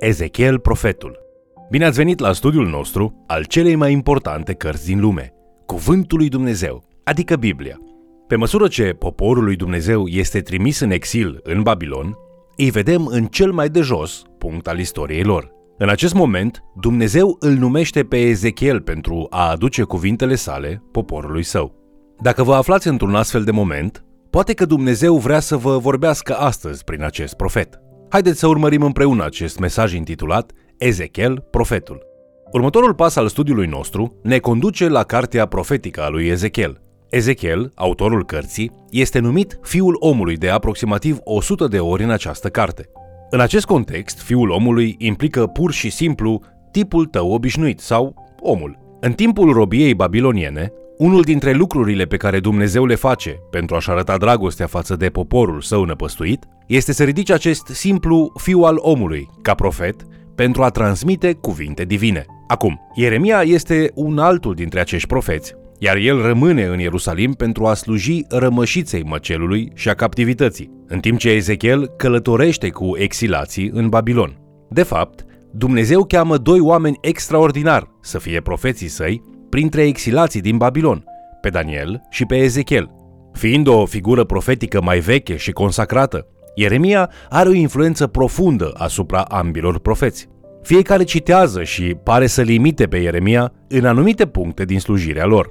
Ezechiel Profetul. Bine ați venit la studiul nostru al celei mai importante cărți din lume, Cuvântul lui Dumnezeu, adică Biblia. Pe măsură ce poporul lui Dumnezeu este trimis în exil în Babilon, îi vedem în cel mai de jos punct al istoriei lor. În acest moment, Dumnezeu îl numește pe Ezechiel pentru a aduce cuvintele sale poporului său. Dacă vă aflați într-un astfel de moment, poate că Dumnezeu vrea să vă vorbească astăzi prin acest profet. Haideți să urmărim împreună acest mesaj intitulat Ezechiel, profetul. Următorul pas al studiului nostru ne conduce la cartea profetică a lui Ezechiel. Ezechiel, autorul cărții, este numit Fiul omului de aproximativ 100 de ori în această carte. În acest context, Fiul omului implică pur și simplu tipul tău obișnuit sau omul. În timpul robiei babiloniene, unul dintre lucrurile pe care Dumnezeu le face pentru a-și arăta dragostea față de poporul său năpăstuit este să ridice acest simplu fiu al omului, ca profet, pentru a transmite cuvinte divine. Acum, Ieremia este un altul dintre acești profeți, iar el rămâne în Ierusalim pentru a sluji rămășiței măcelului și a captivității, în timp ce Ezechiel călătorește cu exilații în Babilon. De fapt, Dumnezeu cheamă doi oameni extraordinari să fie profeții săi printre exilații din Babilon, pe Daniel și pe Ezechiel. Fiind o figură profetică mai veche și consacrată, Ieremia are o influență profundă asupra ambilor profeți. Fiecare citează și pare să limite pe Ieremia în anumite puncte din slujirea lor.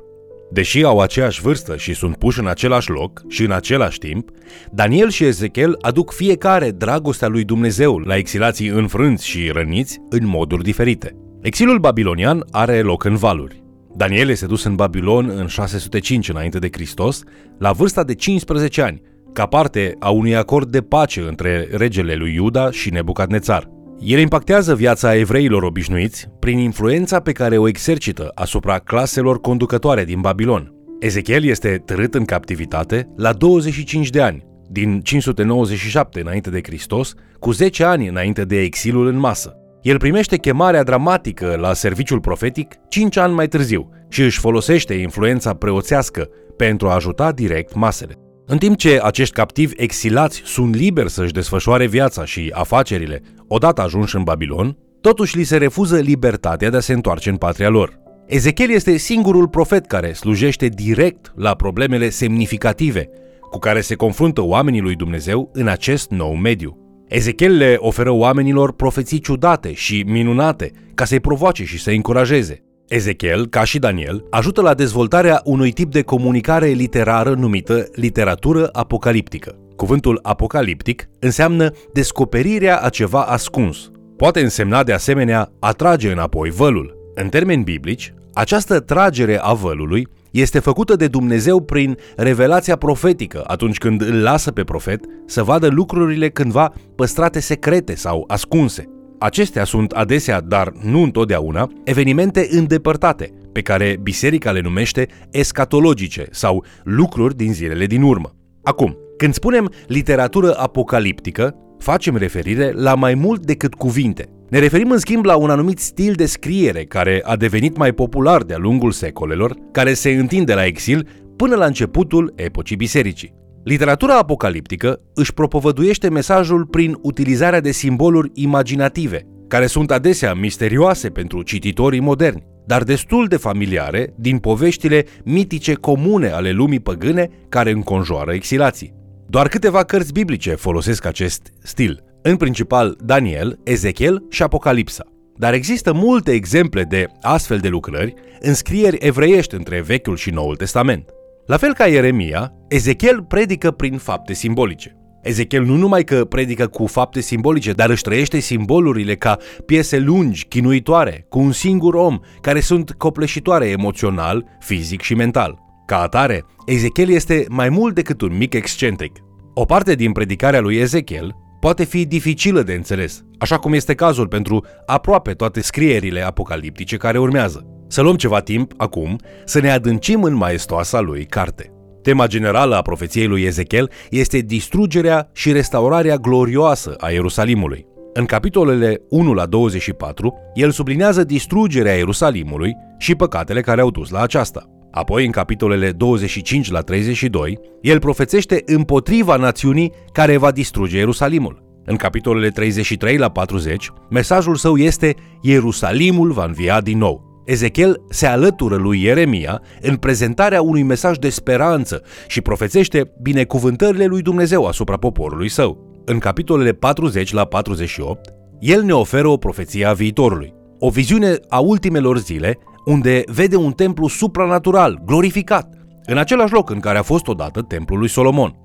Deși au aceeași vârstă și sunt puși în același loc și în același timp, Daniel și Ezechiel aduc fiecare dragostea lui Dumnezeu la exilații înfrânți și răniți în moduri diferite. Exilul babilonian are loc în valuri. Daniel este dus în Babilon în 605 înainte de Hristos, la vârsta de 15 ani, ca parte a unui acord de pace între regele lui Iuda și Nebucadnețar. El impactează viața evreilor obișnuiți prin influența pe care o exercită asupra claselor conducătoare din Babilon. Ezechiel este târât în captivitate la 25 de ani, din 597 înainte de Hristos, cu 10 ani înainte de exilul în masă. El primește chemarea dramatică la serviciul profetic 5 ani mai târziu și își folosește influența preoțească pentru a ajuta direct masele. În timp ce acești captivi exilați sunt liberi să-și desfășoare viața și afacerile odată ajunși în Babilon, totuși li se refuză libertatea de a se întoarce în patria lor. Ezechiel este singurul profet care slujește direct la problemele semnificative cu care se confruntă oamenii lui Dumnezeu în acest nou mediu. Ezechiel le oferă oamenilor profeții ciudate și minunate ca să-i provoace și să-i încurajeze. Ezechiel, ca și Daniel, ajută la dezvoltarea unui tip de comunicare literară numită literatură apocaliptică. Cuvântul apocaliptic înseamnă descoperirea a ceva ascuns. Poate însemna de asemenea atrage înapoi vălul. În termeni biblici, această tragere a vălului este făcută de Dumnezeu prin revelația profetică atunci când îl lasă pe profet să vadă lucrurile cândva păstrate secrete sau ascunse. Acestea sunt adesea, dar nu întotdeauna, evenimente îndepărtate, pe care biserica le numește escatologice sau lucruri din zilele din urmă. Acum, când spunem literatură apocaliptică, facem referire la mai mult decât cuvinte. Ne referim în schimb la un anumit stil de scriere care a devenit mai popular de-a lungul secolelor, care se întinde la exil până la începutul epocii bisericii. Literatura apocaliptică își propovăduiește mesajul prin utilizarea de simboluri imaginative, care sunt adesea misterioase pentru cititorii moderni, dar destul de familiare din poveștile mitice comune ale lumii păgâne care înconjoară exilații. Doar câteva cărți biblice folosesc acest stil, în principal Daniel, Ezechiel și Apocalipsa. Dar există multe exemple de astfel de lucrări în scrieri evreiești între Vechiul și Noul Testament. La fel ca Ieremia, Ezechiel predică prin fapte simbolice. Ezechiel nu numai că predică cu fapte simbolice, dar își trăiește simbolurile ca piese lungi, chinuitoare, cu un singur om, care sunt copleșitoare emoțional, fizic și mental. Ca atare, Ezechiel este mai mult decât un mic excentric. O parte din predicarea lui Ezechiel poate fi dificilă de înțeles, așa cum este cazul pentru aproape toate scrierile apocaliptice care urmează. Să luăm ceva timp, acum, să ne adâncim în maestoasa lui carte. Tema generală a profeției lui Ezechiel este distrugerea și restaurarea glorioasă a Ierusalimului. În capitolele 1 la 24, el sublinează distrugerea Ierusalimului și păcatele care au dus la aceasta. Apoi, în capitolele 25 la 32, el profețește împotriva națiunii care va distruge Ierusalimul. În capitolele 33 la 40, mesajul său este Ierusalimul va învia din nou. Ezechiel se alătură lui Ieremia în prezentarea unui mesaj de speranță și profețește binecuvântările lui Dumnezeu asupra poporului său. În capitolele 40 la 48, el ne oferă o profeție a viitorului, o viziune a ultimelor zile, unde vede un templu supranatural, glorificat, în același loc în care a fost odată templul lui Solomon.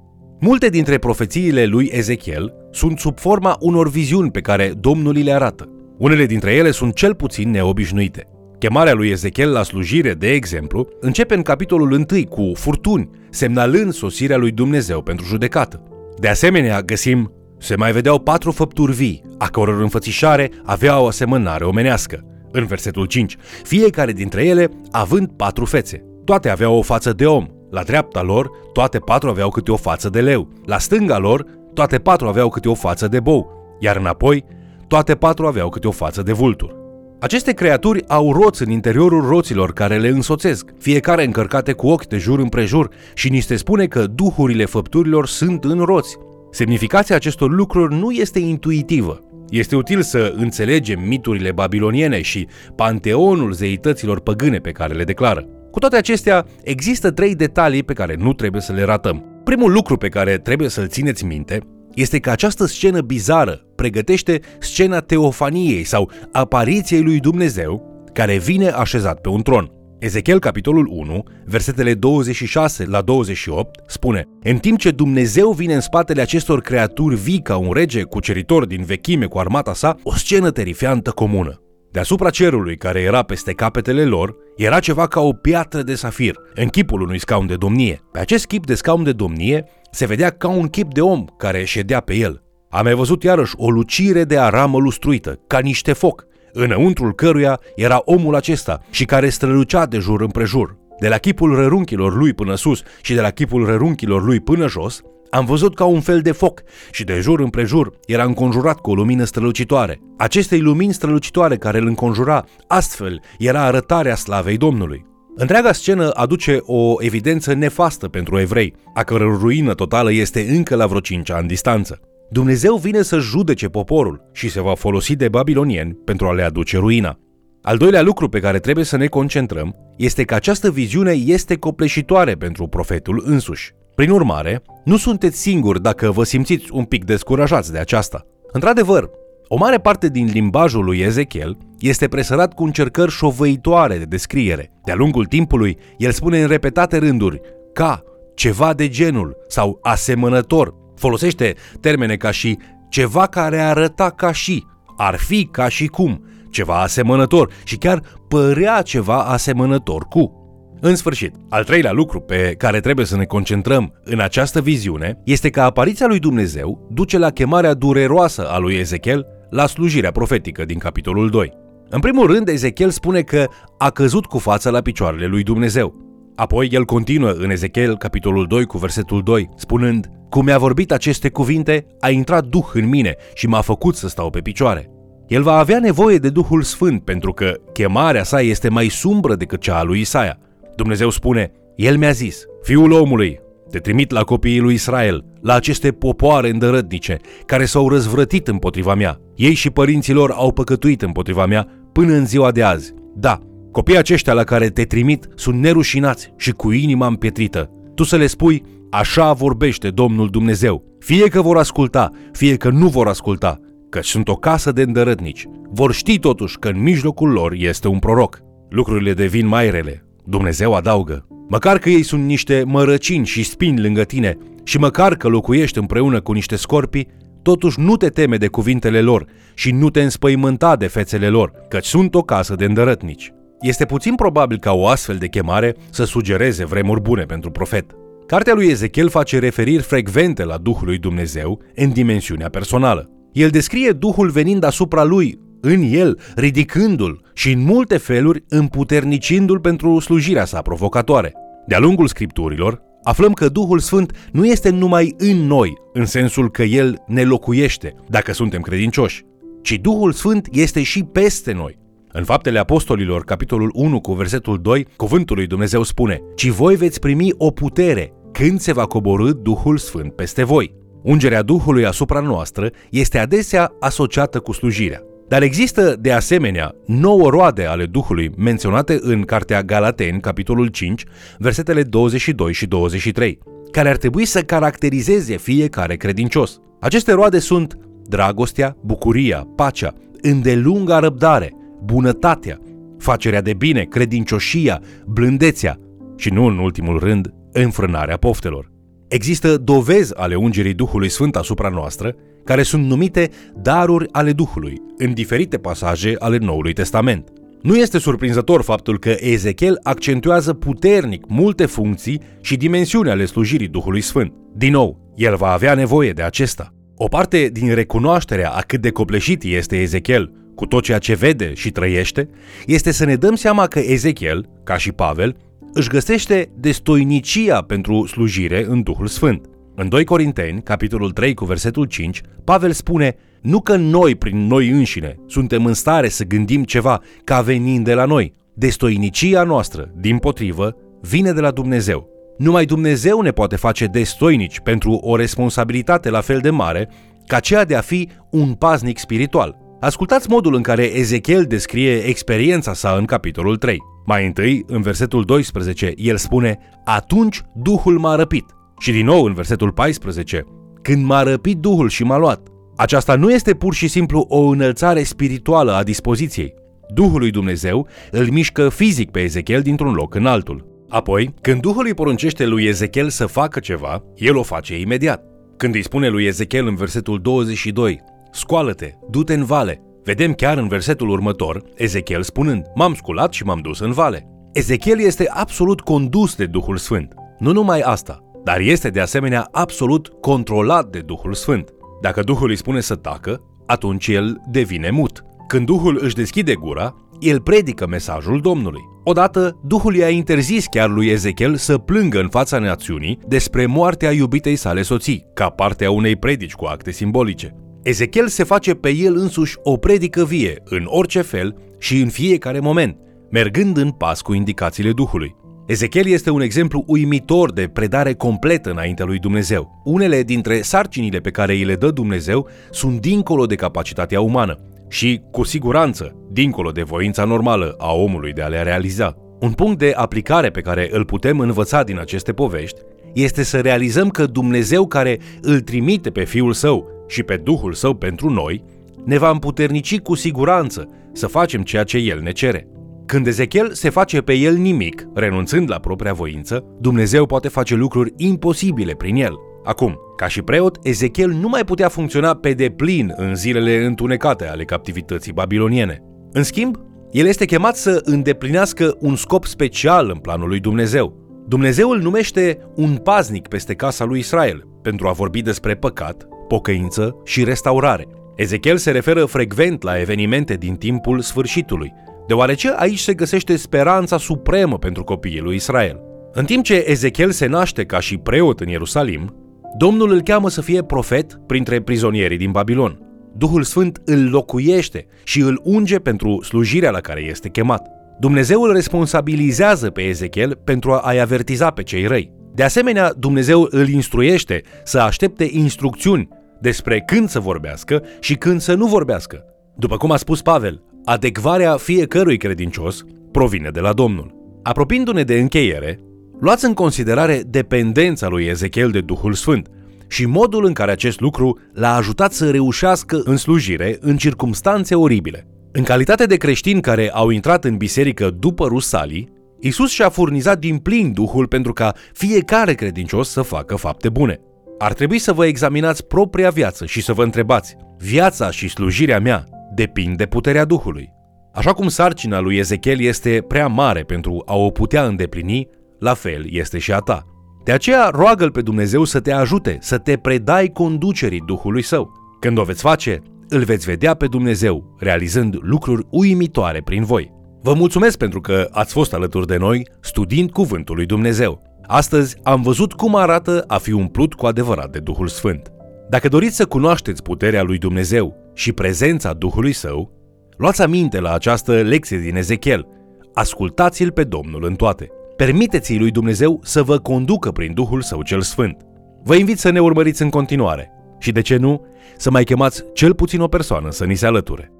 Multe dintre profețiile lui Ezechiel sunt sub forma unor viziuni pe care Domnul le arată. Unele dintre ele sunt cel puțin neobișnuite. Chemarea lui Ezechiel la slujire, de exemplu, începe în capitolul 1 cu furtuni, semnalând sosirea lui Dumnezeu pentru judecată. De asemenea, găsim se mai vedeau patru făpturi vii, a căror înfățișare avea o asemănare omenească. În versetul 5, fiecare dintre ele având patru fețe. Toate aveau o față de om. La dreapta lor, toate patru aveau câte o față de leu. La stânga lor, toate patru aveau câte o față de bou. Iar înapoi, toate patru aveau câte o față de vultur. Aceste creaturi au roți în interiorul roților care le însoțesc, fiecare încărcate cu ochi de jur împrejur și ni se spune că duhurile făpturilor sunt în roți. Semnificația acestor lucruri nu este intuitivă. Este util să înțelegem miturile babiloniene și panteonul zeităților păgâne pe care le declară. Cu toate acestea, există trei detalii pe care nu trebuie să le ratăm. Primul lucru pe care trebuie să-l țineți minte este că această scenă bizară pregătește scena teofaniei sau apariției lui Dumnezeu care vine așezat pe un tron. Ezechiel, capitolul 1, versetele 26 la 28, spune În timp ce Dumnezeu vine în spatele acestor creaturi vii ca un rege cuceritor din vechime cu armata sa, o scenă terifiantă comună. Deasupra cerului care era peste capetele lor, era ceva ca o piatră de safir, în chipul unui scaun de domnie. Pe acest chip de scaun de domnie se vedea ca un chip de om care ședea pe el. Am mai văzut iarăși o lucire de aramă lustruită, ca niște foc, înăuntrul căruia era omul acesta și care strălucea de jur împrejur. De la chipul rărunchilor lui până sus și de la chipul rărunchilor lui până jos, am văzut ca un fel de foc și de jur împrejur era înconjurat cu o lumină strălucitoare. Acestei lumini strălucitoare care îl înconjura, astfel era arătarea slavei Domnului. Întreaga scenă aduce o evidență nefastă pentru evrei, a căror ruină totală este încă la vreo 5 ani distanță. Dumnezeu vine să judece poporul și se va folosi de babilonieni pentru a le aduce ruina. Al doilea lucru pe care trebuie să ne concentrăm este că această viziune este copleșitoare pentru profetul însuși. Prin urmare, nu sunteți singuri dacă vă simțiți un pic descurajați de aceasta. Într-adevăr, o mare parte din limbajul lui Ezechiel este presărat cu încercări șovăitoare de descriere. De-a lungul timpului, el spune în repetate rânduri ca, ceva de genul sau asemănător. Folosește termene ca și ceva care arăta ca și, ar fi ca și cum, ceva asemănător și chiar părea ceva asemănător cu. În sfârșit, al treilea lucru pe care trebuie să ne concentrăm în această viziune este că apariția lui Dumnezeu duce la chemarea dureroasă a lui Ezechiel la slujirea profetică din capitolul 2. În primul rând, Ezechiel spune că a căzut cu fața la picioarele lui Dumnezeu. Apoi el continuă în Ezechiel, capitolul 2, cu versetul 2, spunând Cum mi-a vorbit aceste cuvinte, a intrat Duh în mine și m-a făcut să stau pe picioare. El va avea nevoie de Duhul Sfânt pentru că chemarea sa este mai sumbră decât cea a lui Isaia. Dumnezeu spune, El mi-a zis, Fiul omului, te trimit la copiii lui Israel, la aceste popoare îndărătnice, care s-au răzvrătit împotriva mea. Ei și părinților au păcătuit împotriva mea până în ziua de azi. Da, copiii aceștia la care te trimit sunt nerușinați și cu inima împietrită. Tu să le spui, așa vorbește Domnul Dumnezeu. Fie că vor asculta, fie că nu vor asculta, că sunt o casă de îndărătnici. Vor ști totuși că în mijlocul lor este un proroc. Lucrurile devin mai rele. Dumnezeu adaugă, măcar că ei sunt niște mărăcini și spini lângă tine și măcar că locuiești împreună cu niște scorpi, totuși nu te teme de cuvintele lor și nu te înspăimânta de fețele lor, căci sunt o casă de îndărătnici. Este puțin probabil ca o astfel de chemare să sugereze vremuri bune pentru profet. Cartea lui Ezechiel face referiri frecvente la Duhul lui Dumnezeu în dimensiunea personală. El descrie Duhul venind asupra lui în el, ridicându-l și în multe feluri împuternicindu-l pentru slujirea sa provocatoare. De-a lungul scripturilor, aflăm că Duhul Sfânt nu este numai în noi, în sensul că El ne locuiește, dacă suntem credincioși, ci Duhul Sfânt este și peste noi. În Faptele Apostolilor, capitolul 1 cu versetul 2, cuvântul lui Dumnezeu spune Ci voi veți primi o putere când se va coborâ Duhul Sfânt peste voi Ungerea Duhului asupra noastră este adesea asociată cu slujirea. Dar există, de asemenea, nouă roade ale Duhului menționate în Cartea Galateni, capitolul 5, versetele 22 și 23, care ar trebui să caracterizeze fiecare credincios. Aceste roade sunt dragostea, bucuria, pacea, îndelunga răbdare, bunătatea, facerea de bine, credincioșia, blândețea și, nu în ultimul rând, înfrânarea poftelor. Există dovezi ale ungerii Duhului Sfânt asupra noastră, care sunt numite daruri ale Duhului, în diferite pasaje ale Noului Testament. Nu este surprinzător faptul că Ezechiel accentuează puternic multe funcții și dimensiuni ale slujirii Duhului Sfânt. Din nou, el va avea nevoie de acesta. O parte din recunoașterea a cât de copleșit este Ezechiel cu tot ceea ce vede și trăiește, este să ne dăm seama că Ezechiel, ca și Pavel, își găsește destoinicia pentru slujire în Duhul Sfânt. În 2 Corinteni, capitolul 3 cu versetul 5, Pavel spune Nu că noi, prin noi înșine, suntem în stare să gândim ceva ca venind de la noi. Destoinicia noastră, din potrivă, vine de la Dumnezeu. Numai Dumnezeu ne poate face destoinici pentru o responsabilitate la fel de mare ca ceea de a fi un paznic spiritual. Ascultați modul în care Ezechiel descrie experiența sa în capitolul 3. Mai întâi, în versetul 12, el spune Atunci Duhul m-a răpit. Și din nou în versetul 14, Când m-a răpit Duhul și m-a luat. Aceasta nu este pur și simplu o înălțare spirituală a dispoziției. Duhul lui Dumnezeu îl mișcă fizic pe Ezechiel dintr-un loc în altul. Apoi, când Duhul îi poruncește lui Ezechiel să facă ceva, el o face imediat. Când îi spune lui Ezechiel în versetul 22, scoală-te, du-te în vale. Vedem chiar în versetul următor Ezechiel spunând, m-am sculat și m-am dus în vale. Ezechiel este absolut condus de Duhul Sfânt. Nu numai asta, dar este de asemenea absolut controlat de Duhul Sfânt. Dacă Duhul îi spune să tacă, atunci el devine mut. Când Duhul își deschide gura, el predică mesajul Domnului. Odată, Duhul i-a interzis chiar lui Ezechiel să plângă în fața națiunii despre moartea iubitei sale soții, ca parte a unei predici cu acte simbolice. Ezechiel se face pe el însuși o predică vie, în orice fel și în fiecare moment, mergând în pas cu indicațiile Duhului. Ezechiel este un exemplu uimitor de predare completă înaintea lui Dumnezeu. Unele dintre sarcinile pe care îi le dă Dumnezeu sunt dincolo de capacitatea umană și, cu siguranță, dincolo de voința normală a omului de a le realiza. Un punct de aplicare pe care îl putem învăța din aceste povești este să realizăm că Dumnezeu care îl trimite pe Fiul Său și pe Duhul Său pentru noi, ne va împuternici cu siguranță să facem ceea ce El ne cere. Când Ezechiel se face pe el nimic, renunțând la propria voință, Dumnezeu poate face lucruri imposibile prin el. Acum, ca și preot, Ezechiel nu mai putea funcționa pe deplin în zilele întunecate ale captivității babiloniene. În schimb, el este chemat să îndeplinească un scop special în planul lui Dumnezeu. Dumnezeu îl numește un paznic peste casa lui Israel pentru a vorbi despre păcat, pocăință și restaurare. Ezechiel se referă frecvent la evenimente din timpul sfârșitului, deoarece aici se găsește speranța supremă pentru copiii lui Israel. În timp ce Ezechiel se naște ca și preot în Ierusalim, Domnul îl cheamă să fie profet printre prizonierii din Babilon. Duhul Sfânt îl locuiește și îl unge pentru slujirea la care este chemat. Dumnezeu îl responsabilizează pe Ezechiel pentru a-i avertiza pe cei răi. De asemenea, Dumnezeu îl instruiește să aștepte instrucțiuni despre când să vorbească și când să nu vorbească. După cum a spus Pavel, adecvarea fiecărui credincios provine de la Domnul. Apropiindu-ne de încheiere, luați în considerare dependența lui Ezechiel de Duhul Sfânt și modul în care acest lucru l-a ajutat să reușească în slujire în circumstanțe oribile. În calitate de creștini care au intrat în biserică după Rusalii, Isus și-a furnizat din plin Duhul pentru ca fiecare credincios să facă fapte bune. Ar trebui să vă examinați propria viață și să vă întrebați, viața și slujirea mea depind de puterea Duhului. Așa cum sarcina lui Ezechiel este prea mare pentru a o putea îndeplini, la fel este și a ta. De aceea roagă-L pe Dumnezeu să te ajute, să te predai conducerii Duhului Său. Când o veți face, îl veți vedea pe Dumnezeu realizând lucruri uimitoare prin voi. Vă mulțumesc pentru că ați fost alături de noi studiind Cuvântul lui Dumnezeu. Astăzi am văzut cum arată a fi umplut cu adevărat de Duhul Sfânt. Dacă doriți să cunoașteți puterea lui Dumnezeu și prezența Duhului Său, luați aminte la această lecție din Ezechiel. Ascultați-l pe Domnul în toate. Permiteți-i lui Dumnezeu să vă conducă prin Duhul Său cel Sfânt. Vă invit să ne urmăriți în continuare și, de ce nu, să mai chemați cel puțin o persoană să ni se alăture.